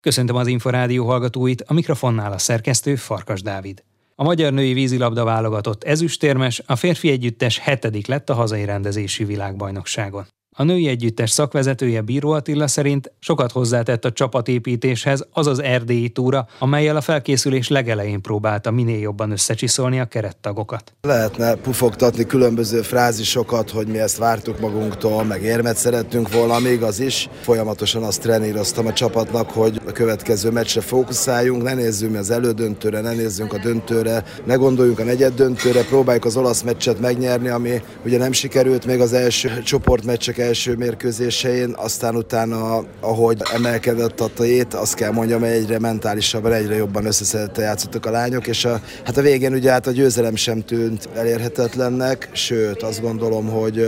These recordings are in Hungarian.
Köszöntöm az Inforádió hallgatóit, a mikrofonnál a szerkesztő Farkas Dávid. A magyar női vízilabda válogatott ezüstérmes, a férfi együttes hetedik lett a hazai rendezésű világbajnokságon. A női együttes szakvezetője Bíró Attila szerint sokat hozzátett a csapatépítéshez az az erdélyi túra, amelyel a felkészülés legelején próbálta minél jobban összecsiszolni a kerettagokat. Lehetne pufogtatni különböző frázisokat, hogy mi ezt vártuk magunktól, meg érmet szerettünk volna, még az is. Folyamatosan azt treníroztam a csapatnak, hogy a következő meccsre fókuszáljunk, ne nézzünk az elődöntőre, ne nézzünk a döntőre, ne gondoljunk a negyed döntőre, próbáljuk az olasz meccset megnyerni, ami ugye nem sikerült még az első csoportmeccsek első mérkőzésein, aztán utána, ahogy emelkedett a tét, azt kell mondjam, egyre mentálisabban, egyre jobban összeszedette játszottak a lányok, és a, hát a végén ugye hát a győzelem sem tűnt elérhetetlennek, sőt azt gondolom, hogy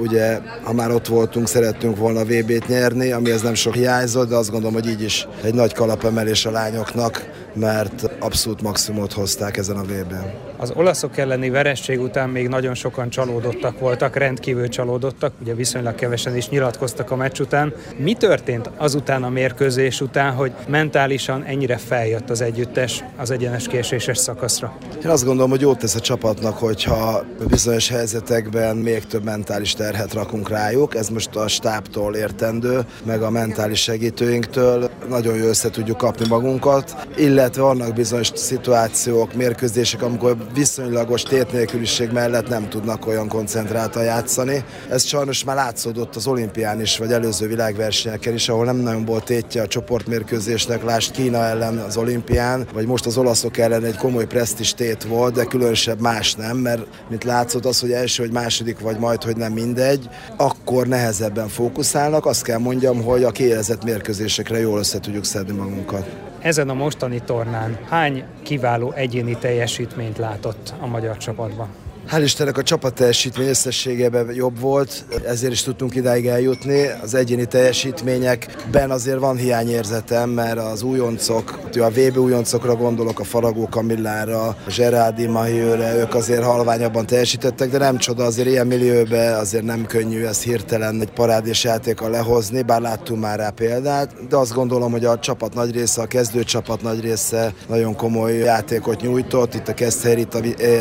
ugye, ha már ott voltunk, szerettünk volna VB-t nyerni, ami ez nem sok hiányzott, de azt gondolom, hogy így is egy nagy kalapemelés a lányoknak, mert abszolút maximumot hozták ezen a VB-n. Az olaszok elleni veresség után még nagyon sokan csalódottak voltak, rendkívül csalódottak, ugye viszonylag kevesen is nyilatkoztak a meccs után. Mi történt azután a mérkőzés után, hogy mentálisan ennyire feljött az együttes az egyenes késéses szakaszra? Én azt gondolom, hogy jót tesz a csapatnak, hogyha bizonyos helyzetekben még több mentális terhet rakunk rájuk. Ez most a stábtól értendő, meg a mentális segítőinktől. Nagyon jó össze tudjuk kapni magunkat, illetve vannak bizonyos szituációk, mérkőzések, amikor viszonylagos tétnélküliség mellett nem tudnak olyan koncentráltan játszani. Ez sajnos már látszódott az olimpián is, vagy előző világversenyeken is, ahol nem nagyon volt tétje a csoportmérkőzésnek, lásd Kína ellen az olimpián, vagy most az olaszok ellen egy komoly presztis tét volt, de különösebb más nem, mert mint látszott az, hogy első vagy második vagy majd, hogy nem mindegy, akkor nehezebben fókuszálnak. Azt kell mondjam, hogy a kiélezett mérkőzésekre jól össze tudjuk szedni magunkat. Ezen a mostani tornán hány kiváló egyéni teljesítményt látott a magyar csapatban? Hál' Istennek a csapat teljesítmény összességében jobb volt, ezért is tudtunk idáig eljutni. Az egyéni teljesítményekben azért van hiányérzetem, mert az újoncok, a VB újoncokra gondolok, a Faragó Kamillára, a Zserádi Mahiőre, ők azért halványabban teljesítettek, de nem csoda, azért ilyen millióbe azért nem könnyű ezt hirtelen egy parádés játéka lehozni, bár láttunk már rá példát, de azt gondolom, hogy a csapat nagy része, a kezdőcsapat nagy része nagyon komoly játékot nyújtott, itt a Keszthelyrit a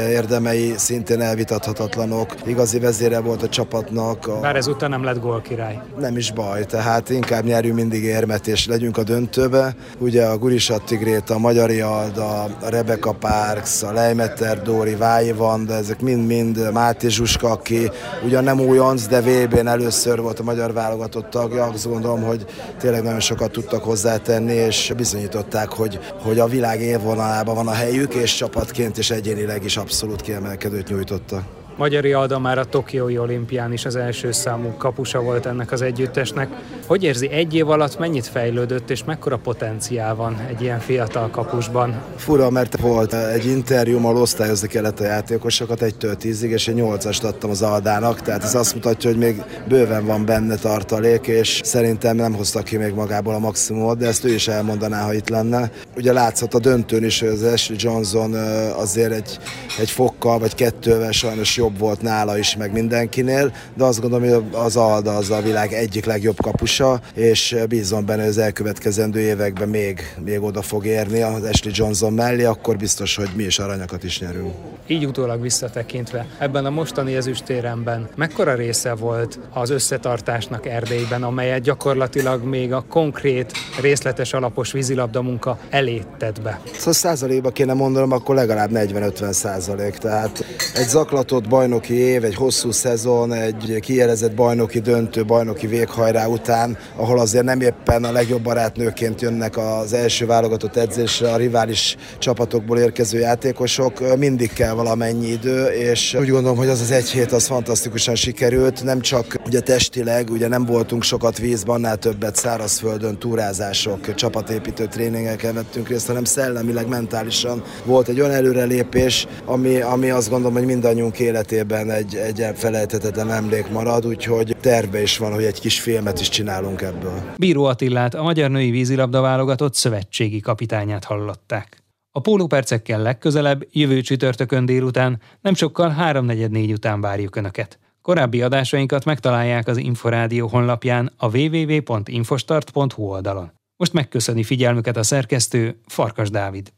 érdemei szintén szintén elvitathatatlanok. Igazi vezére volt a csapatnak. A... Bár ezúttal nem lett gólkirály. Nem is baj, tehát inkább nyerjünk mindig érmet, és legyünk a döntőbe. Ugye a Gurisat Tigrét, a Magyari Alda, a Rebecca Parks, a Leimeter Dóri, Vályi Vanda, ezek mind-mind Máté Zsuska, aki ugyan nem újonc, de VB-n először volt a magyar válogatott tagja. Azt gondolom, hogy tényleg nagyon sokat tudtak hozzátenni, és bizonyították, hogy, hogy a világ élvonalában van a helyük, és csapatként és egyénileg is abszolút kiemelkedőt nyújt tota, Magyari Alda már a Tokiói olimpián is az első számú kapusa volt ennek az együttesnek. Hogy érzi, egy év alatt mennyit fejlődött, és mekkora potenciál van egy ilyen fiatal kapusban? Fura, mert volt egy interjúm, ahol osztályozni kellett a játékosokat egytől tízig, és egy nyolcast adtam az Aldának, tehát ez azt mutatja, hogy még bőven van benne tartalék, és szerintem nem hoztak ki még magából a maximumot, de ezt ő is elmondaná, ha itt lenne. Ugye látszott a döntőn is, hogy az Ashley Johnson azért egy, egy fokkal vagy kettővel sajnos jó jobb volt nála is, meg mindenkinél, de azt gondolom, hogy az Alda az a világ egyik legjobb kapusa, és bízom benne, hogy az elkövetkezendő években még, még oda fog érni az Ashley Johnson mellé, akkor biztos, hogy mi is aranyakat is nyerünk. Így utólag visszatekintve, ebben a mostani ezüstéremben mekkora része volt az összetartásnak Erdélyben, amelyet gyakorlatilag még a konkrét, részletes, alapos vízilabda munka elé tett be? Szóval százalékba kéne mondanom, akkor legalább 40-50 százalék. Tehát egy zaklatott bajnoki év, egy hosszú szezon, egy kijelezett bajnoki döntő, bajnoki véghajrá után, ahol azért nem éppen a legjobb barátnőként jönnek az első válogatott edzésre a rivális csapatokból érkező játékosok, mindig kell valamennyi idő, és úgy gondolom, hogy az az egy hét az fantasztikusan sikerült, nem csak ugye testileg, ugye nem voltunk sokat vízben, annál többet szárazföldön, túrázások, csapatépítő tréningeken vettünk részt, hanem szellemileg, mentálisan volt egy olyan előrelépés, ami, ami azt gondolom, hogy mindannyiunk élet életében egy, egy felejthetetlen emlék marad, úgyhogy terve is van, hogy egy kis filmet is csinálunk ebből. Bíró Attillát, a Magyar Női Vízilabda válogatott szövetségi kapitányát hallották. A pólópercekkel legközelebb, jövő csütörtökön délután, nem sokkal 3.44 után várjuk Önöket. Korábbi adásainkat megtalálják az Inforádió honlapján a www.infostart.hu oldalon. Most megköszöni figyelmüket a szerkesztő Farkas Dávid.